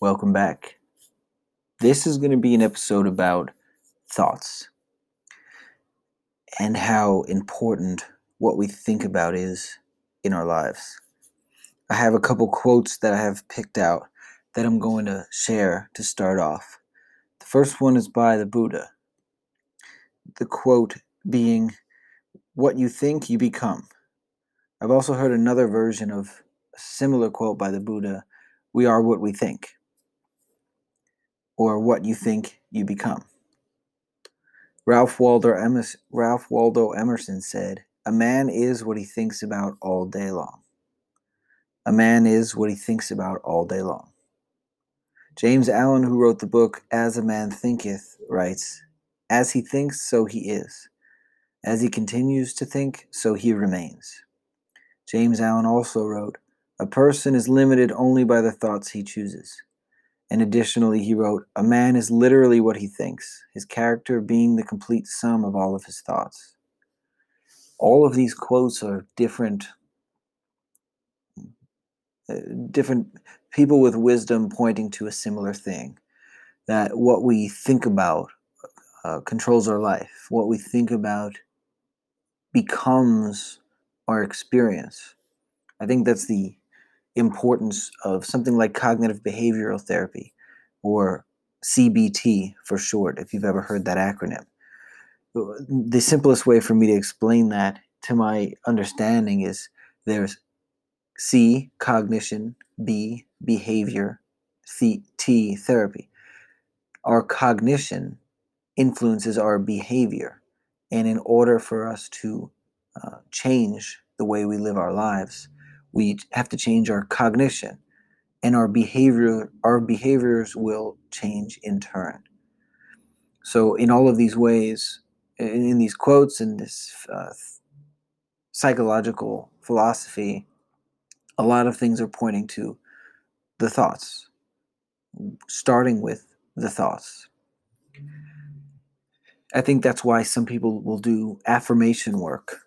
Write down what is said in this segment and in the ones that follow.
welcome back. This is going to be an episode about thoughts and how important what we think about is in our lives. I have a couple quotes that I have picked out that I'm going to share to start off. The first one is by the Buddha. The quote being, What you think, you become. I've also heard another version of a similar quote by the Buddha We are what we think, or what you think, you become. Ralph Waldo, Emerson, Ralph Waldo Emerson said, A man is what he thinks about all day long. A man is what he thinks about all day long. James Allen, who wrote the book As a Man Thinketh, writes, As he thinks, so he is. As he continues to think, so he remains. James Allen also wrote, A person is limited only by the thoughts he chooses. And additionally, he wrote, A man is literally what he thinks, his character being the complete sum of all of his thoughts. All of these quotes are different, uh, different people with wisdom pointing to a similar thing that what we think about uh, controls our life. What we think about becomes our experience. I think that's the importance of something like cognitive behavioral therapy or CBT for short, if you've ever heard that acronym. The simplest way for me to explain that to my understanding is there's C, cognition, B, behavior, C, T, therapy. Our cognition influences our behavior. And in order for us to uh, change the way we live our lives, we have to change our cognition and our behavior our behaviors will change in turn. So in all of these ways in, these quotes and this uh, psychological philosophy a lot of things are pointing to the thoughts starting with the thoughts. I think that's why some people will do affirmation work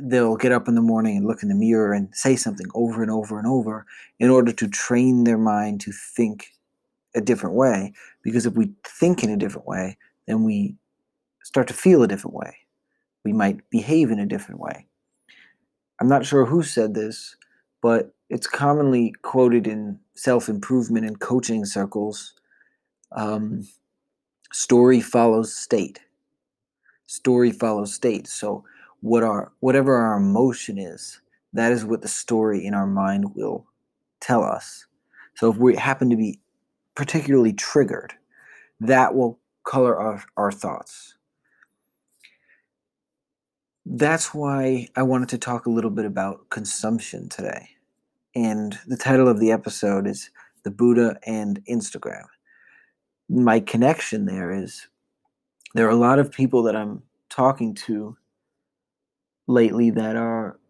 they'll get up in the morning and look in the mirror and say something over and over and over in order to train their mind to think a different way. Because if we think in a different way, then we start to feel a different way. We might behave in a different way. I'm not sure who said this, but it's commonly quoted in self improvement and coaching circles. Um, story follows state. Story follows state. So what our whatever our emotion is, that is what the story in our mind will tell us. So if we happen to be particularly triggered, that will color our, our thoughts. That's why I wanted to talk a little bit about consumption today. And the title of the episode is The Buddha and Instagram. My connection there is there are a lot of people that I'm talking to lately that are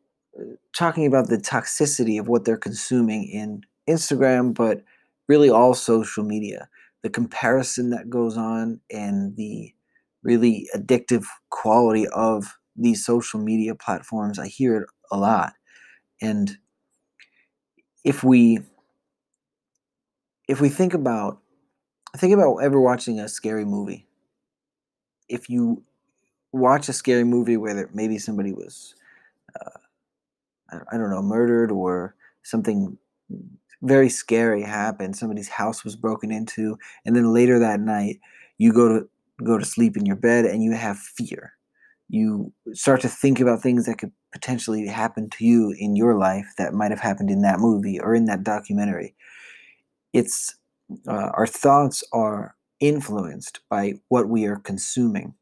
uh, talking about the toxicity of what they're consuming in Instagram, but really all social media. The comparison that goes on and the really addictive quality of these social media platforms. I hear it a lot. And if we if we think about think about ever watching a scary movie. If you watch a scary movie where maybe somebody was, uh, I, I don't know, murdered or something very scary happened. Somebody's house was broken into, and then later that night, you go to go to sleep in your bed and you have fear. You start to think about things that could potentially happen to you in your life that might have happened in that movie or in that documentary. It's uh, our thoughts are influenced by what we are consuming.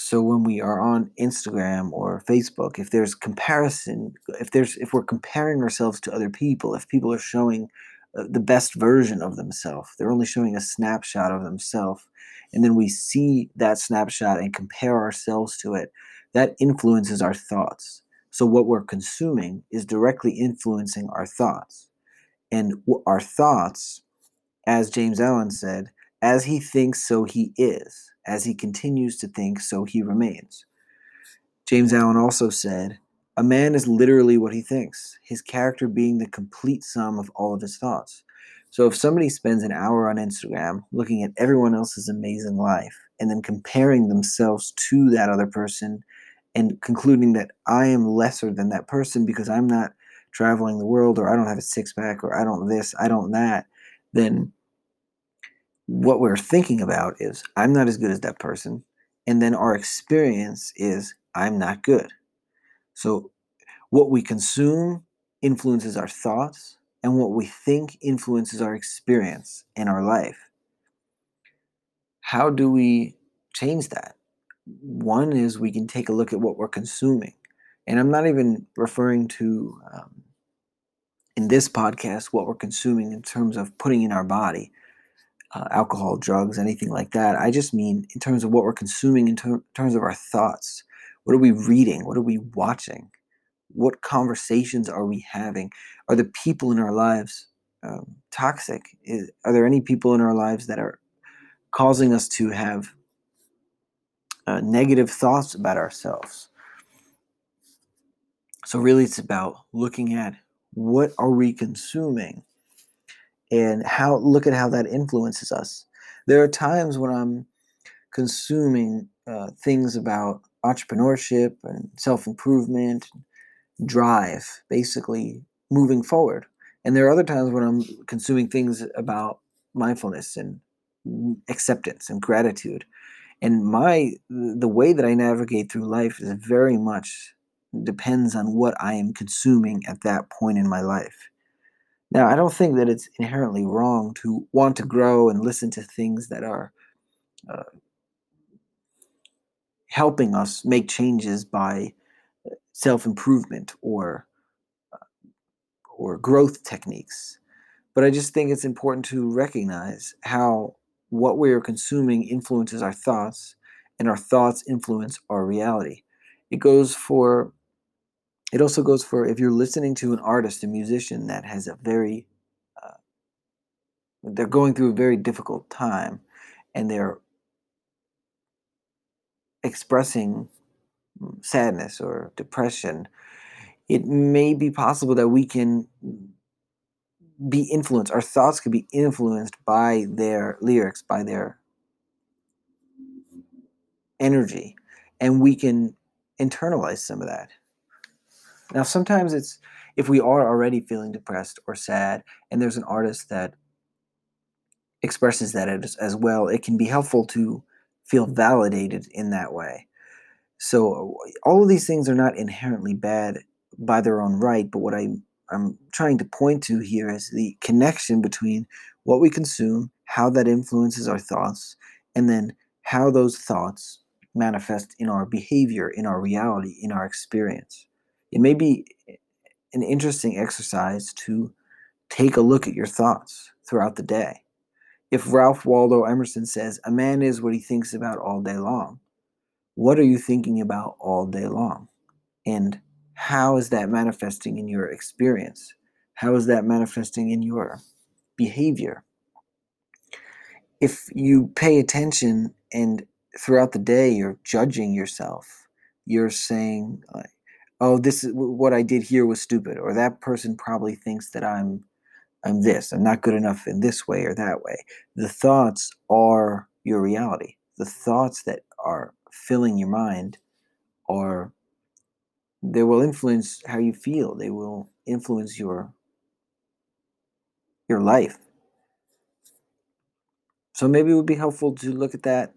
So when we are on Instagram or Facebook, if there's comparison, if there's if we're comparing ourselves to other people, if people are showing uh, the best version of themselves, they're only showing a snapshot of themselves, and then we see that snapshot and compare ourselves to it, that influences our thoughts. So what we're consuming is directly influencing our thoughts. And our thoughts, as James Allen said, as he thinks, so he is. As he continues to think, so he remains. James Allen also said, A man is literally what he thinks, his character being the complete sum of all of his thoughts. So if somebody spends an hour on Instagram looking at everyone else's amazing life and then comparing themselves to that other person and concluding that I am lesser than that person because I'm not traveling the world or I don't have a six pack or I don't this, I don't that, then what we're thinking about is I'm not as good as that person. And then our experience is I'm not good. So what we consume influences our thoughts, and what we think influences our experience in our life. How do we change that? One is we can take a look at what we're consuming. And I'm not even referring to, um, in this podcast, what we're consuming in terms of putting in our body uh, alcohol, drugs, anything like that. I just mean in terms of what we're consuming, in ter- terms of our thoughts. What are we reading? What are we watching? What conversations are we having? Are the people in our lives um, toxic? Is, are there any people in our lives that are causing us to have uh, negative thoughts about ourselves? So really, it's about looking at what are we consuming and how look at how that influences us. There are times when I'm consuming uh, things about entrepreneurship and self improvement, drive, basically moving forward. And there are other times when I'm consuming things about mindfulness and acceptance and gratitude. And my the way that I navigate through life is very much depends on what I am consuming at that point in my life. Now, I don't think that it's inherently wrong to want to grow and listen to things that are uh, helping us make changes by uh, self improvement or uh, or growth techniques. But I just think it's important to recognize how what we are consuming influences our thoughts, and our thoughts influence our reality. It goes for it also goes for if you're listening to an artist, a musician that has a very, uh, they're going through a very difficult time and they're expressing mm, sadness or depression, it may be possible that we can be influenced, our thoughts could be influenced by their lyrics, by their energy, and we can internalize some of that. Now, sometimes it's if we are already feeling depressed or sad, and there's an artist that expresses that as, well, it can be helpful to feel validated in that way. So, all of these things are not inherently bad by their own right, but what I, I'm trying to point to here is the connection between what we consume, how that influences our thoughts, and then how those thoughts manifest in our behavior, in our reality, in our experience it may be an interesting exercise to take a look at your thoughts throughout the day. If Ralph Waldo Emerson says, A man is what he thinks about all day long, what are you thinking about all day long? And how is that manifesting in your experience? How is that manifesting in your behavior? If you pay attention and throughout the day you're judging yourself, you're saying, oh this is what i did here was stupid or that person probably thinks that i'm i'm this i'm not good enough in this way or that way. The thoughts are your reality. The thoughts that are filling your mind are they will influence how you feel. They will influence your your life. So maybe it would be helpful to look at that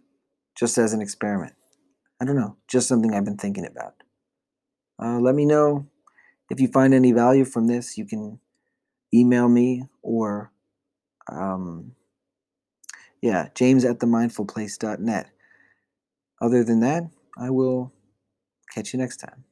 just as an experiment. I don't know just something i've been thinking about uh, let me know if you find any value from this. You can email me or, um, yeah, james at themindfulplace.net. Other than that, I will catch you next time.